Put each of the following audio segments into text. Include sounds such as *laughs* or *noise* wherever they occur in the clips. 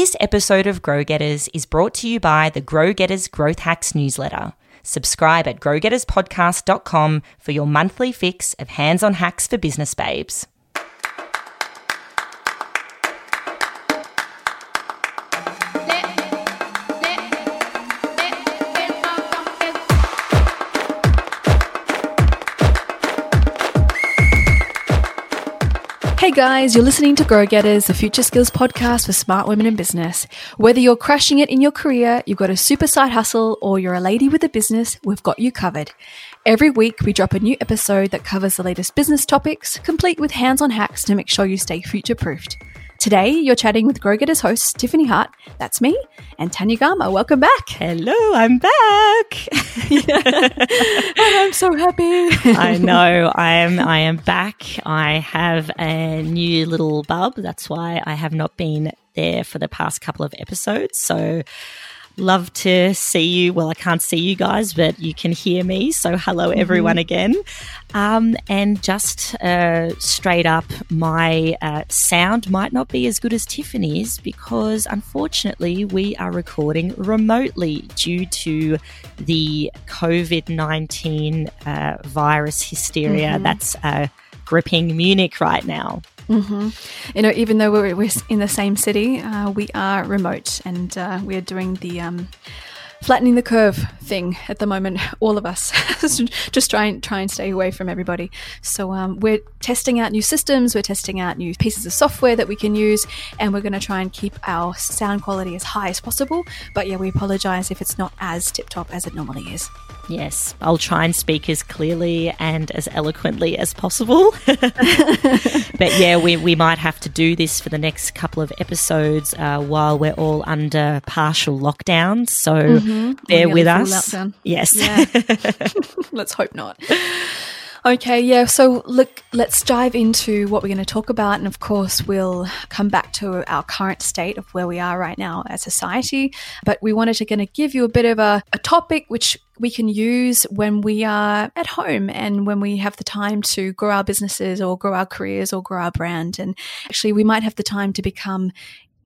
This episode of Grow Getters is brought to you by the Grow Getters Growth Hacks newsletter. Subscribe at growgetterspodcast.com for your monthly fix of hands on hacks for business babes. Guys, you're listening to Grow Getters, the future skills podcast for smart women in business. Whether you're crushing it in your career, you've got a super side hustle, or you're a lady with a business, we've got you covered. Every week, we drop a new episode that covers the latest business topics, complete with hands on hacks to make sure you stay future proofed. Today, you're chatting with Grow Getters host Tiffany Hart, that's me, and Tanya Gama. Welcome back. Hello, I'm back. *laughs* And I'm so happy. *laughs* I know. I am I am back. I have a new little bub. That's why I have not been there for the past couple of episodes. So love to see you. Well, I can't see you guys, but you can hear me. So, hello, everyone, again. Um, and just uh, straight up, my uh, sound might not be as good as Tiffany's because unfortunately, we are recording remotely due to the COVID 19 uh, virus hysteria that's uh, gripping Munich right now. Mm-hmm. You know, even though we're, we're in the same city, uh, we are remote and uh, we're doing the um, flattening the curve thing at the moment. *laughs* All of us *laughs* just try and try and stay away from everybody. So um, we're testing out new systems, we're testing out new pieces of software that we can use, and we're going to try and keep our sound quality as high as possible. But yeah, we apologize if it's not as tip top as it normally is. Yes, I'll try and speak as clearly and as eloquently as possible. *laughs* but yeah, we, we might have to do this for the next couple of episodes uh, while we're all under partial lockdown. So mm-hmm. bear with us. Yes. Yeah. *laughs* Let's hope not. Okay, yeah. So look, let's dive into what we're going to talk about, and of course, we'll come back to our current state of where we are right now as society. But we wanted to kind of give you a bit of a, a topic which we can use when we are at home and when we have the time to grow our businesses or grow our careers or grow our brand. And actually, we might have the time to become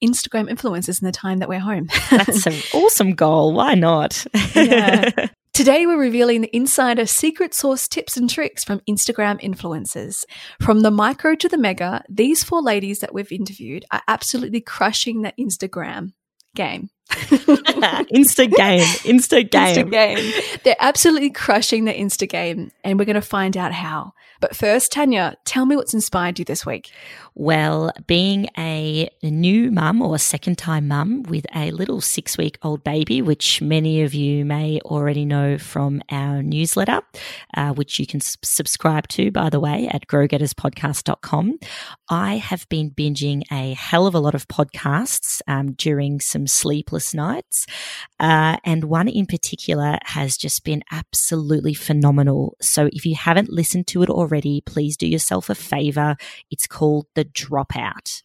Instagram influencers in the time that we're home. *laughs* That's an awesome goal. Why not? yeah. *laughs* Today, we're revealing the insider secret source tips and tricks from Instagram influencers. From the micro to the mega, these four ladies that we've interviewed are absolutely crushing the Instagram game. *laughs* Insta game. Insta game. Insta game. They're absolutely crushing the Insta game, and we're going to find out how. But first, Tanya, tell me what's inspired you this week. Well, being a new mum or second time mum with a little six week old baby, which many of you may already know from our newsletter, uh, which you can s- subscribe to, by the way, at growgetterspodcast.com, I have been binging a hell of a lot of podcasts um, during some sleepless nights. Uh, and one in particular has just been absolutely phenomenal. So if you haven't listened to it already, please do yourself a favor. It's called The Dropout.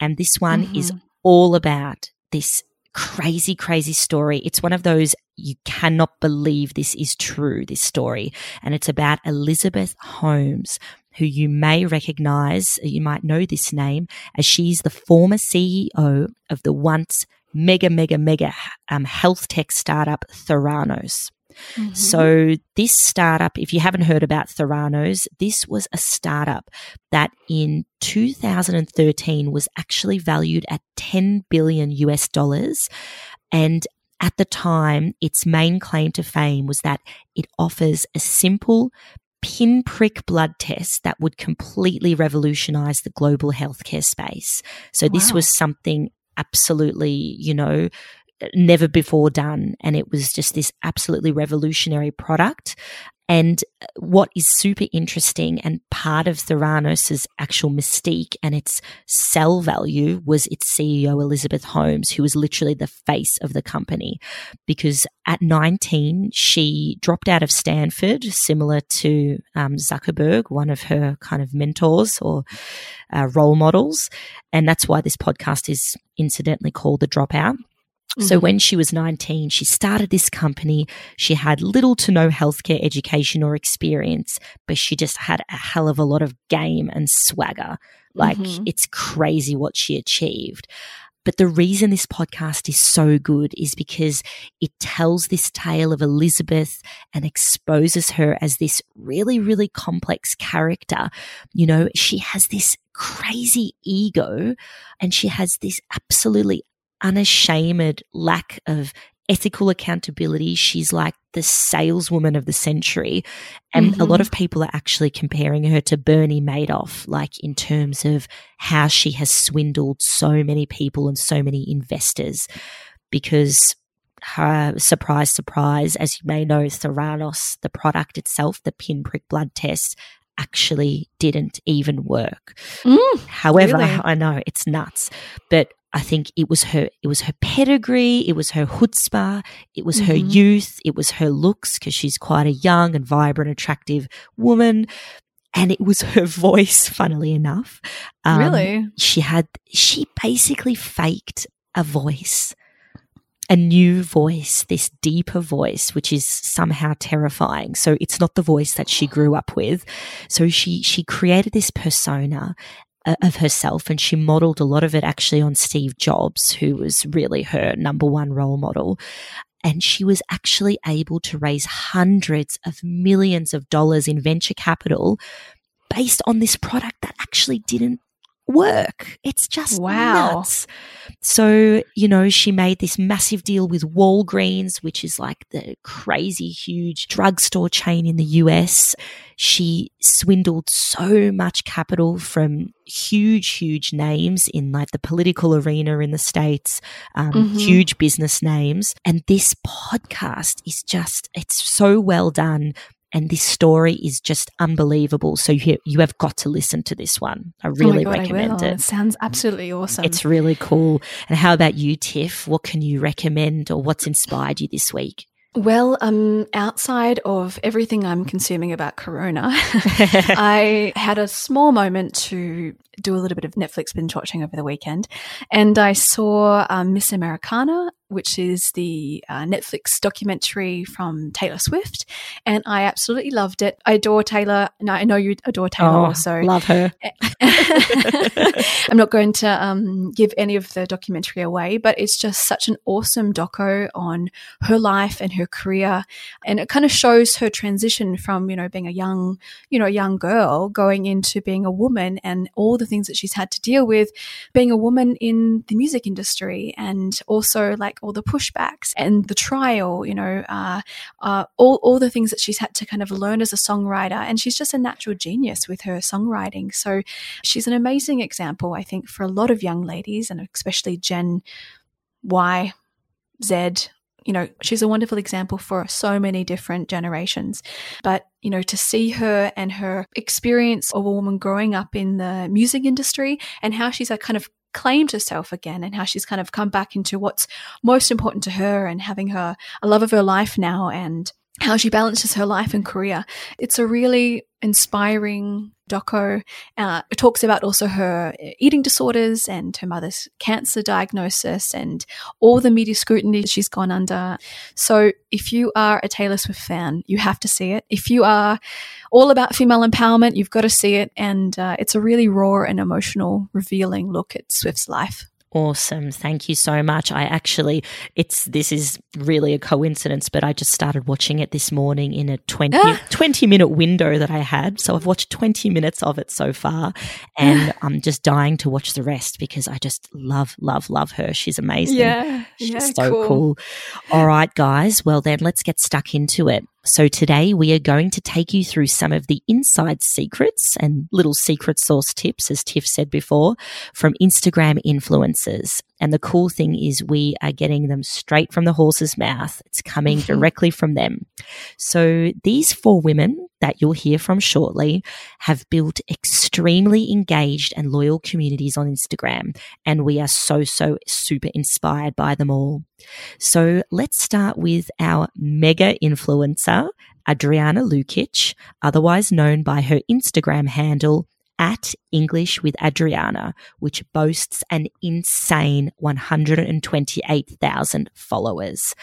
And this one mm-hmm. is all about this crazy, crazy story. It's one of those you cannot believe this is true, this story. And it's about Elizabeth Holmes, who you may recognize, you might know this name, as she's the former CEO of the once mega, mega, mega um, health tech startup Theranos. Mm-hmm. So, this startup, if you haven't heard about Theranos, this was a startup that in 2013 was actually valued at 10 billion US dollars. And at the time, its main claim to fame was that it offers a simple, pinprick blood test that would completely revolutionize the global healthcare space. So, wow. this was something absolutely, you know, never before done. And it was just this absolutely revolutionary product. And what is super interesting and part of Theranos' actual mystique and its sell value was its CEO, Elizabeth Holmes, who was literally the face of the company. Because at 19, she dropped out of Stanford, similar to um, Zuckerberg, one of her kind of mentors or uh, role models. And that's why this podcast is incidentally called The Dropout. Mm-hmm. So when she was 19, she started this company. She had little to no healthcare education or experience, but she just had a hell of a lot of game and swagger. Like mm-hmm. it's crazy what she achieved. But the reason this podcast is so good is because it tells this tale of Elizabeth and exposes her as this really, really complex character. You know, she has this crazy ego and she has this absolutely unashamed lack of ethical accountability. She's like the saleswoman of the century. And mm-hmm. a lot mm-hmm. of people are actually comparing her to Bernie Madoff, like in terms of how she has swindled so many people and so many investors because her surprise, surprise, as you may know, Theranos, the product itself, the pinprick blood test, actually didn't even work. Mm, However, really? I know it's nuts, but I think it was her, it was her pedigree, it was her chutzpah, it was mm-hmm. her youth, it was her looks because she's quite a young and vibrant, attractive woman. And it was her *laughs* voice, funnily enough. Um, really? She had, she basically faked a voice a new voice, this deeper voice, which is somehow terrifying. So it's not the voice that she grew up with. So she, she created this persona of herself and she modeled a lot of it actually on Steve Jobs, who was really her number one role model. And she was actually able to raise hundreds of millions of dollars in venture capital based on this product that actually didn't work. It's just wow. nuts. So, you know, she made this massive deal with Walgreens, which is like the crazy huge drugstore chain in the US. She swindled so much capital from huge, huge names in like the political arena in the States, um, mm-hmm. huge business names. And this podcast is just, it's so well done and this story is just unbelievable. So you, you have got to listen to this one. I oh really oh God, recommend I it. It sounds absolutely awesome. It's really cool. And how about you, Tiff? What can you recommend or what's inspired you this week? Well, um, outside of everything I'm consuming about Corona, *laughs* *laughs* I had a small moment to do a little bit of Netflix binge watching over the weekend, and I saw um, Miss Americana which is the uh, Netflix documentary from Taylor Swift, and I absolutely loved it. I adore Taylor, and I know you adore Taylor oh, also. Love her. *laughs* I'm not going to um, give any of the documentary away, but it's just such an awesome doco on her life and her career, and it kind of shows her transition from you know being a young, you know, young girl going into being a woman and all the things that she's had to deal with, being a woman in the music industry, and also like all the pushbacks and the trial, you know, uh, uh, all, all the things that she's had to kind of learn as a songwriter. And she's just a natural genius with her songwriting. So she's an amazing example, I think, for a lot of young ladies and especially Gen Y, Z, you know, she's a wonderful example for so many different generations. But, you know, to see her and her experience of a woman growing up in the music industry and how she's a kind of claimed herself again and how she's kind of come back into what's most important to her and having her a love of her life now and how she balances her life and career. It's a really inspiring doco. Uh, it talks about also her eating disorders and her mother's cancer diagnosis and all the media scrutiny she's gone under. So if you are a Taylor Swift fan, you have to see it. If you are all about female empowerment, you've got to see it. And uh, it's a really raw and emotional, revealing look at Swift's life. Awesome. Thank you so much. I actually, it's, this is really a coincidence, but I just started watching it this morning in a 20, ah. 20 minute window that I had. So I've watched 20 minutes of it so far and I'm just dying to watch the rest because I just love, love, love her. She's amazing. Yeah. She's yeah, so cool. cool. All right, guys. Well, then let's get stuck into it. So today we are going to take you through some of the inside secrets and little secret source tips, as Tiff said before, from Instagram influencers. And the cool thing is we are getting them straight from the horse's mouth. It's coming mm-hmm. directly from them. So these four women that you'll hear from shortly have built extremely engaged and loyal communities on Instagram. And we are so, so super inspired by them all. So let's start with our mega influencer, Adriana Lukic, otherwise known by her Instagram handle at English with Adriana, which boasts an insane 128,000 followers.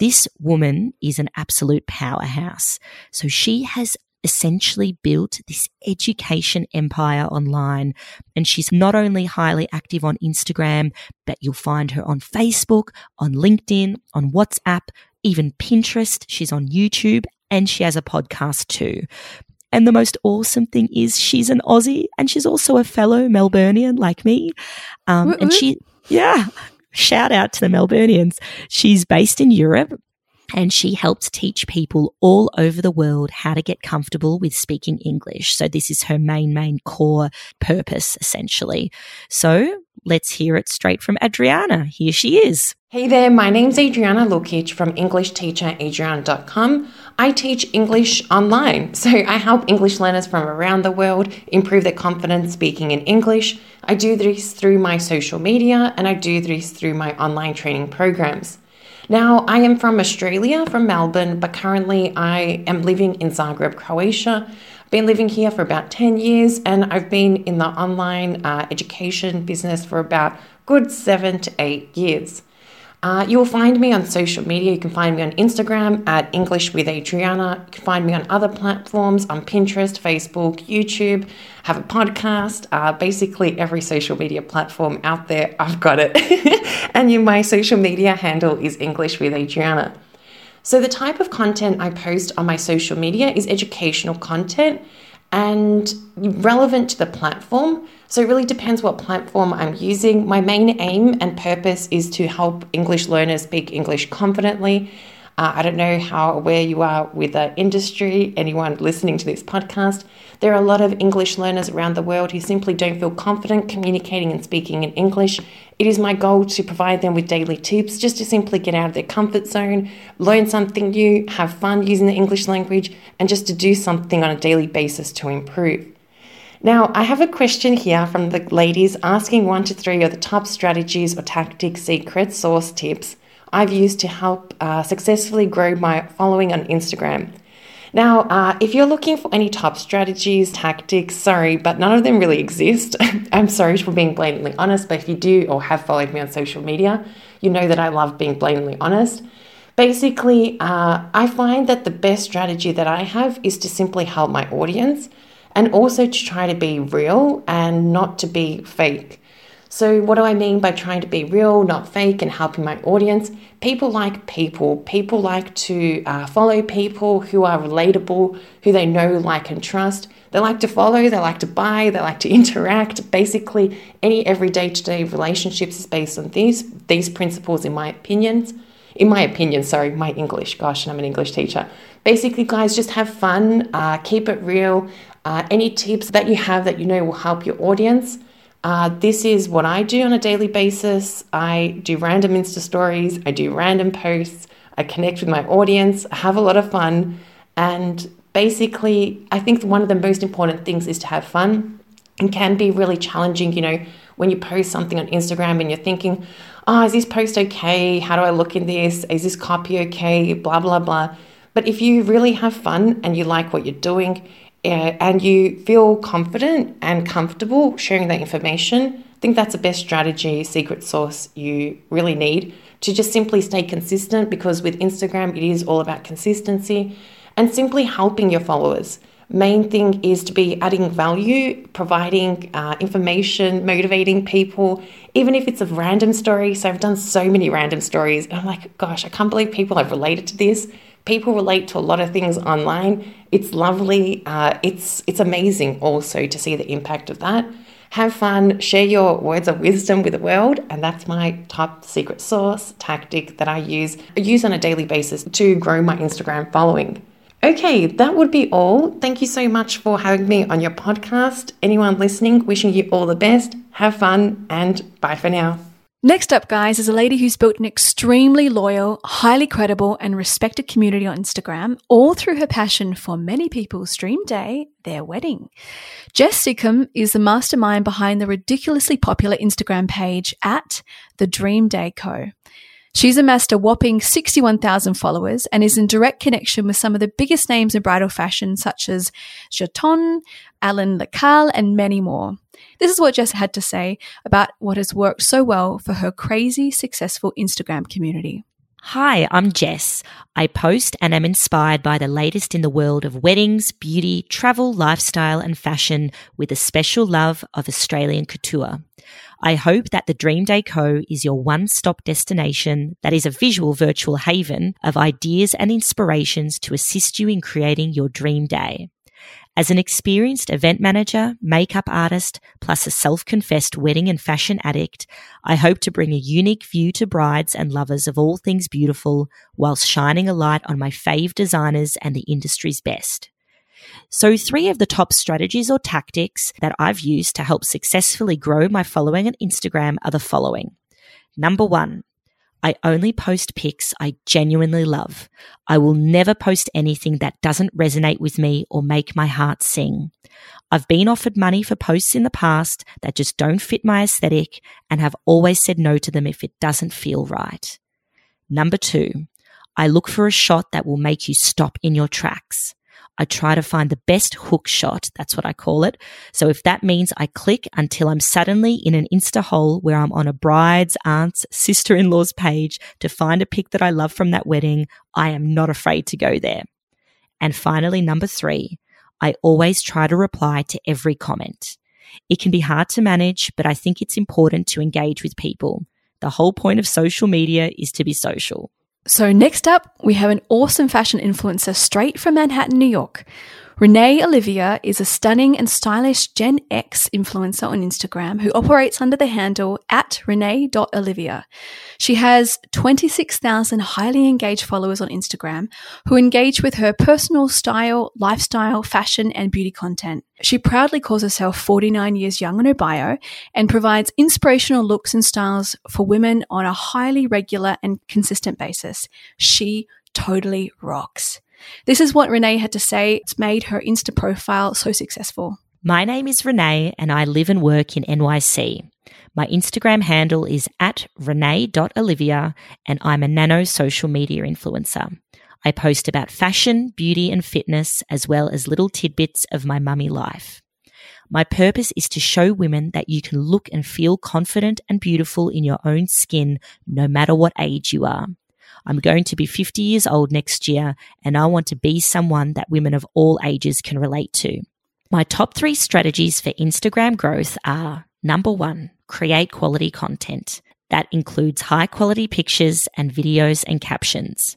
This woman is an absolute powerhouse. So she has essentially built this education empire online. And she's not only highly active on Instagram, but you'll find her on Facebook, on LinkedIn, on WhatsApp, even Pinterest. She's on YouTube and she has a podcast too. And the most awesome thing is she's an Aussie and she's also a fellow Melburnian like me. Um, and she, yeah, shout out to the Melburnians. She's based in Europe and she helps teach people all over the world how to get comfortable with speaking English. So this is her main, main core purpose, essentially. So let's hear it straight from Adriana. Here she is. Hey there, my name's Adriana Lukic from EnglishTeacherAdriana.com. I teach English online, *laughs* so I help English learners from around the world improve their confidence speaking in English. I do this through my social media and I do this through my online training programs. Now, I am from Australia, from Melbourne, but currently I am living in Zagreb, Croatia. I've been living here for about 10 years and I've been in the online uh, education business for about good seven to eight years. Uh, you'll find me on social media. You can find me on Instagram at English with Adriana. You can find me on other platforms on Pinterest, Facebook, YouTube. Have a podcast. Uh, basically, every social media platform out there, *laughs* I've got it. *laughs* and you, my social media handle is English with Adriana. So, the type of content I post on my social media is educational content and relevant to the platform. So it really depends what platform I'm using. My main aim and purpose is to help English learners speak English confidently. Uh, I don't know how aware you are with the industry, anyone listening to this podcast. There are a lot of English learners around the world who simply don't feel confident communicating and speaking in English. It is my goal to provide them with daily tips just to simply get out of their comfort zone, learn something new, have fun using the English language, and just to do something on a daily basis to improve. Now, I have a question here from the ladies asking one to three of the top strategies or tactics, secret source tips I've used to help uh, successfully grow my following on Instagram. Now, uh, if you're looking for any top strategies, tactics, sorry, but none of them really exist. *laughs* I'm sorry for being blatantly honest, but if you do or have followed me on social media, you know that I love being blatantly honest. Basically, uh, I find that the best strategy that I have is to simply help my audience and also to try to be real and not to be fake. So, what do I mean by trying to be real, not fake, and helping my audience? People like people. People like to uh, follow people who are relatable, who they know, like, and trust. They like to follow, they like to buy, they like to *laughs* interact. Basically, any everyday to day relationships is based on these these principles, in my opinions. In my opinion, sorry, my English. Gosh, and I'm an English teacher. Basically, guys, just have fun, uh, keep it real. Uh, any tips that you have that you know will help your audience uh, this is what I do on a daily basis. I do random Insta stories, I do random posts, I connect with my audience, I have a lot of fun. And basically, I think one of the most important things is to have fun and can be really challenging, you know, when you post something on Instagram and you're thinking, oh, is this post okay? How do I look in this? Is this copy okay? Blah, blah, blah. But if you really have fun and you like what you're doing, and you feel confident and comfortable sharing that information, I think that's the best strategy, secret source you really need to just simply stay consistent because with Instagram, it is all about consistency and simply helping your followers. Main thing is to be adding value, providing uh, information, motivating people, even if it's a random story. So I've done so many random stories, and I'm like, gosh, I can't believe people have related to this people relate to a lot of things online. It's lovely. Uh, it's it's amazing also to see the impact of that. Have fun, share your words of wisdom with the world, and that's my top secret sauce tactic that I use I use on a daily basis to grow my Instagram following. Okay, that would be all. Thank you so much for having me on your podcast. Anyone listening, wishing you all the best. Have fun and bye for now. Next up, guys, is a lady who's built an extremely loyal, highly credible, and respected community on Instagram, all through her passion for many people's dream day, their wedding. Jess Sickham is the mastermind behind the ridiculously popular Instagram page at The Dream Day Co. She's amassed a whopping 61,000 followers and is in direct connection with some of the biggest names in bridal fashion, such as J'Aton, Alain Lacalle, and many more. This is what Jess had to say about what has worked so well for her crazy successful Instagram community. Hi, I'm Jess. I post and am inspired by the latest in the world of weddings, beauty, travel, lifestyle, and fashion with a special love of Australian couture. I hope that the Dream Day Co is your one stop destination that is a visual virtual haven of ideas and inspirations to assist you in creating your dream day. As an experienced event manager, makeup artist, plus a self confessed wedding and fashion addict, I hope to bring a unique view to brides and lovers of all things beautiful whilst shining a light on my fave designers and the industry's best. So, three of the top strategies or tactics that I've used to help successfully grow my following on Instagram are the following. Number one, I only post pics I genuinely love. I will never post anything that doesn't resonate with me or make my heart sing. I've been offered money for posts in the past that just don't fit my aesthetic and have always said no to them if it doesn't feel right. Number two, I look for a shot that will make you stop in your tracks. I try to find the best hook shot. That's what I call it. So if that means I click until I'm suddenly in an Insta hole where I'm on a bride's, aunt's, sister in law's page to find a pic that I love from that wedding, I am not afraid to go there. And finally, number three, I always try to reply to every comment. It can be hard to manage, but I think it's important to engage with people. The whole point of social media is to be social. So, next up, we have an awesome fashion influencer straight from Manhattan, New York. Renee Olivia is a stunning and stylish Gen X influencer on Instagram who operates under the handle at renee.olivia. She has 26,000 highly engaged followers on Instagram who engage with her personal style, lifestyle, fashion, and beauty content. She proudly calls herself 49 years young on her bio and provides inspirational looks and styles for women on a highly regular and consistent basis. She totally rocks. This is what Renee had to say. It's made her Insta profile so successful. My name is Renee and I live and work in NYC. My Instagram handle is at renee.olivia and I'm a nano social media influencer. I post about fashion, beauty, and fitness, as well as little tidbits of my mummy life. My purpose is to show women that you can look and feel confident and beautiful in your own skin, no matter what age you are. I'm going to be 50 years old next year and I want to be someone that women of all ages can relate to. My top three strategies for Instagram growth are number one, create quality content. That includes high quality pictures and videos and captions.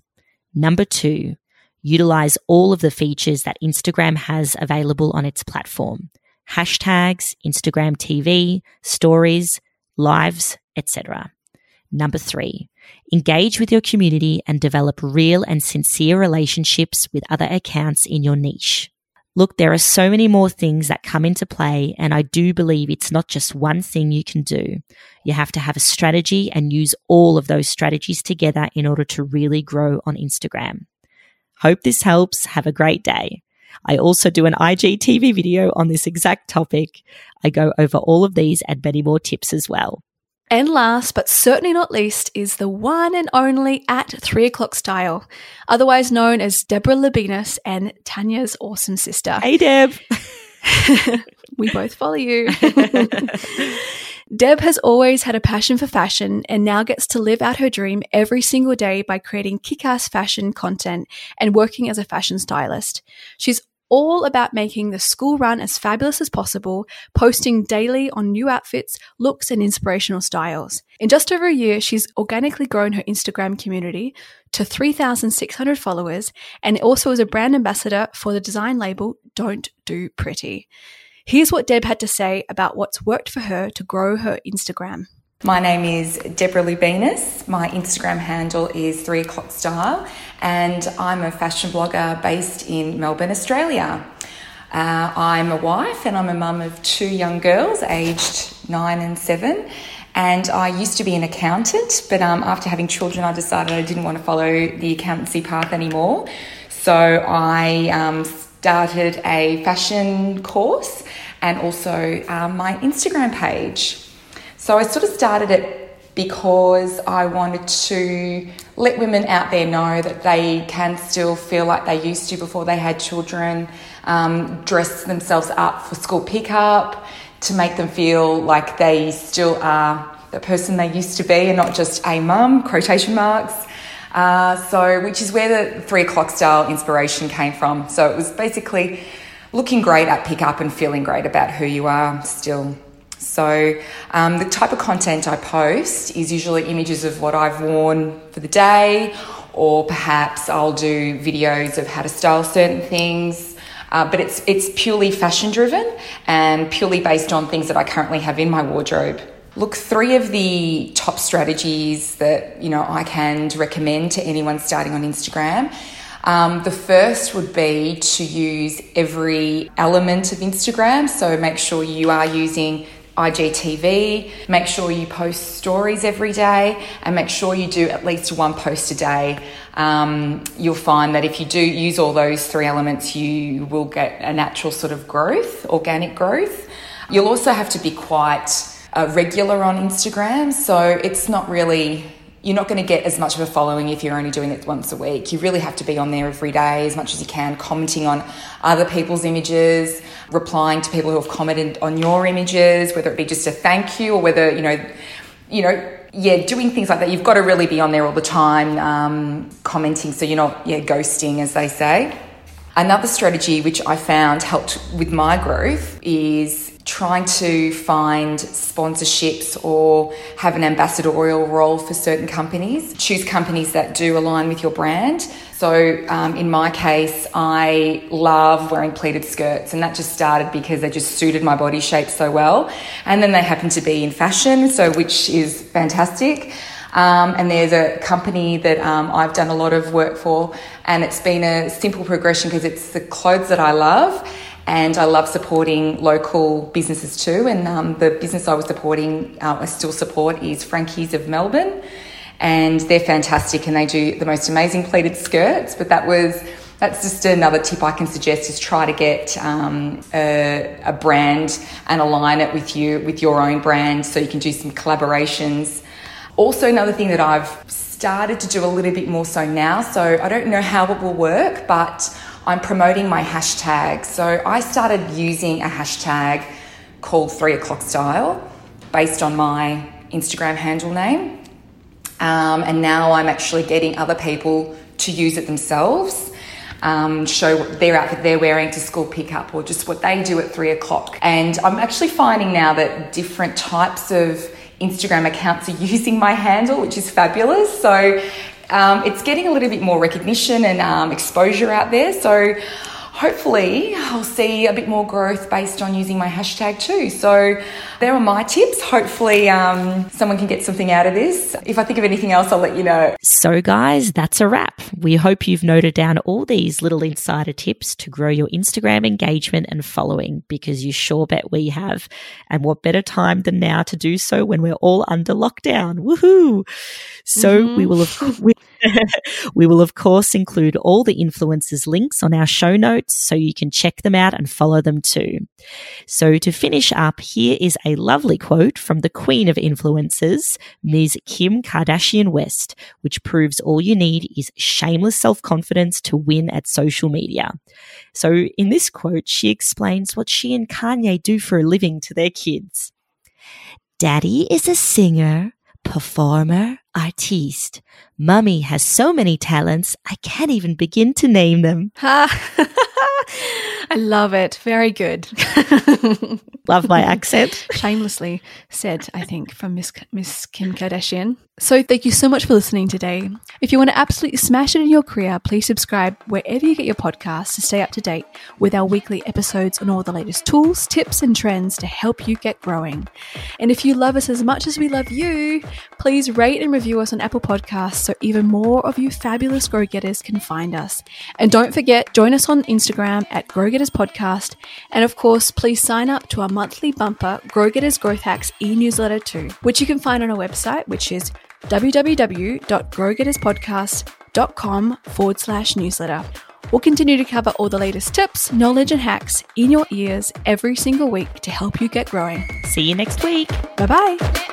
Number two, utilize all of the features that Instagram has available on its platform. Hashtags, Instagram TV, stories, lives, etc. Number three, engage with your community and develop real and sincere relationships with other accounts in your niche. Look, there are so many more things that come into play, and I do believe it's not just one thing you can do. You have to have a strategy and use all of those strategies together in order to really grow on Instagram. Hope this helps. Have a great day. I also do an IGTV video on this exact topic. I go over all of these and many more tips as well. And last but certainly not least is the one and only at three o'clock style, otherwise known as Deborah Labinas and Tanya's awesome sister. Hey, Deb. *laughs* we both follow you. *laughs* Deb has always had a passion for fashion and now gets to live out her dream every single day by creating kick ass fashion content and working as a fashion stylist. She's all about making the school run as fabulous as possible, posting daily on new outfits, looks, and inspirational styles. In just over a year, she's organically grown her Instagram community to 3,600 followers and also is a brand ambassador for the design label Don't Do Pretty. Here's what Deb had to say about what's worked for her to grow her Instagram. My name is Deborah Lubinas. My Instagram handle is 3 o'clock style, and I'm a fashion blogger based in Melbourne, Australia. Uh, I'm a wife and I'm a mum of two young girls, aged nine and seven. And I used to be an accountant, but um, after having children, I decided I didn't want to follow the accountancy path anymore. So I um, started a fashion course and also um, my Instagram page. So I sort of started it because I wanted to let women out there know that they can still feel like they used to before they had children, um, dress themselves up for school pickup, to make them feel like they still are the person they used to be and not just a mum, quotation marks. Uh, so, which is where the three o'clock style inspiration came from. So it was basically looking great at pickup and feeling great about who you are still. So, um, the type of content I post is usually images of what I've worn for the day, or perhaps I'll do videos of how to style certain things. Uh, but it's it's purely fashion driven and purely based on things that I currently have in my wardrobe. Look, three of the top strategies that you know I can recommend to anyone starting on Instagram. Um, the first would be to use every element of Instagram. So make sure you are using IGTV, make sure you post stories every day, and make sure you do at least one post a day. Um, you'll find that if you do use all those three elements, you will get a natural sort of growth, organic growth. You'll also have to be quite uh, regular on Instagram, so it's not really you're not going to get as much of a following if you're only doing it once a week. You really have to be on there every day as much as you can, commenting on other people's images, replying to people who have commented on your images, whether it be just a thank you or whether, you know, you know, yeah, doing things like that. You've got to really be on there all the time, um, commenting so you're not, yeah, ghosting, as they say. Another strategy which I found helped with my growth is trying to find sponsorships or have an ambassadorial role for certain companies. Choose companies that do align with your brand. So, um, in my case, I love wearing pleated skirts, and that just started because they just suited my body shape so well. And then they happen to be in fashion, so which is fantastic. Um, and there's a company that um, I've done a lot of work for, and it's been a simple progression because it's the clothes that I love and I love supporting local businesses too. And um, the business I was supporting, uh, I still support, is Frankie's of Melbourne, and they're fantastic and they do the most amazing pleated skirts. But that was that's just another tip I can suggest is try to get um, a, a, brand and align it with you with your own brand so you can do some collaborations. Also, another thing that I've started to do a little bit more so now. So I don't know how it will work, but I'm promoting my hashtag. So I started using a hashtag called three o'clock style based on my Instagram handle name. Um, and now I'm actually getting other people to use it themselves. Um, show what their outfit they're wearing to school pickup or just what they do at three o'clock. And I'm actually finding now that different types of Instagram accounts are *laughs* using my handle, which is fabulous. So um, it's getting a little bit more recognition and um, exposure out there. So hopefully I'll see a bit more growth based on using my hashtag too. So there are my tips. Hopefully um, someone can get something out of this. If I think of anything else, I'll let you know. So guys, that's a wrap. We hope you've noted down all these little insider tips to grow your Instagram engagement and following because you sure bet we have. And what better time than now to do so when we're all under lockdown? Woohoo! So mm-hmm. we will have *laughs* we will of course include all the influencers links on our show notes so you can check them out and follow them too. So to finish up, here is a lovely quote from the queen of influencers, Ms. Kim Kardashian West, which proves all you need is shameless self-confidence to win at social media. So in this quote, she explains what she and Kanye do for a living to their kids. Daddy is a singer, performer, artiste. Mummy has so many talents, I can't even begin to name them. *laughs* I love it. Very good. love my *laughs* accent. Shamelessly said, I think, from Miss Miss Kim Kardashian. So thank you so much for listening today. If you want to absolutely smash it in your career, please subscribe wherever you get your podcasts to stay up to date with our weekly episodes on all the latest tools, tips, and trends to help you get growing. And if you love us as much as we love you, please rate and review us on Apple Podcasts so even more of you fabulous grow getters can find us. And don't forget, join us on Instagram at Grow Getters Podcast. And of course, please sign up to our monthly bumper Grow Getters Growth Hacks e newsletter too, which you can find on our website, which is www.growgetterspodcast.com forward slash newsletter. We'll continue to cover all the latest tips, knowledge, and hacks in your ears every single week to help you get growing. See you next week. Bye bye.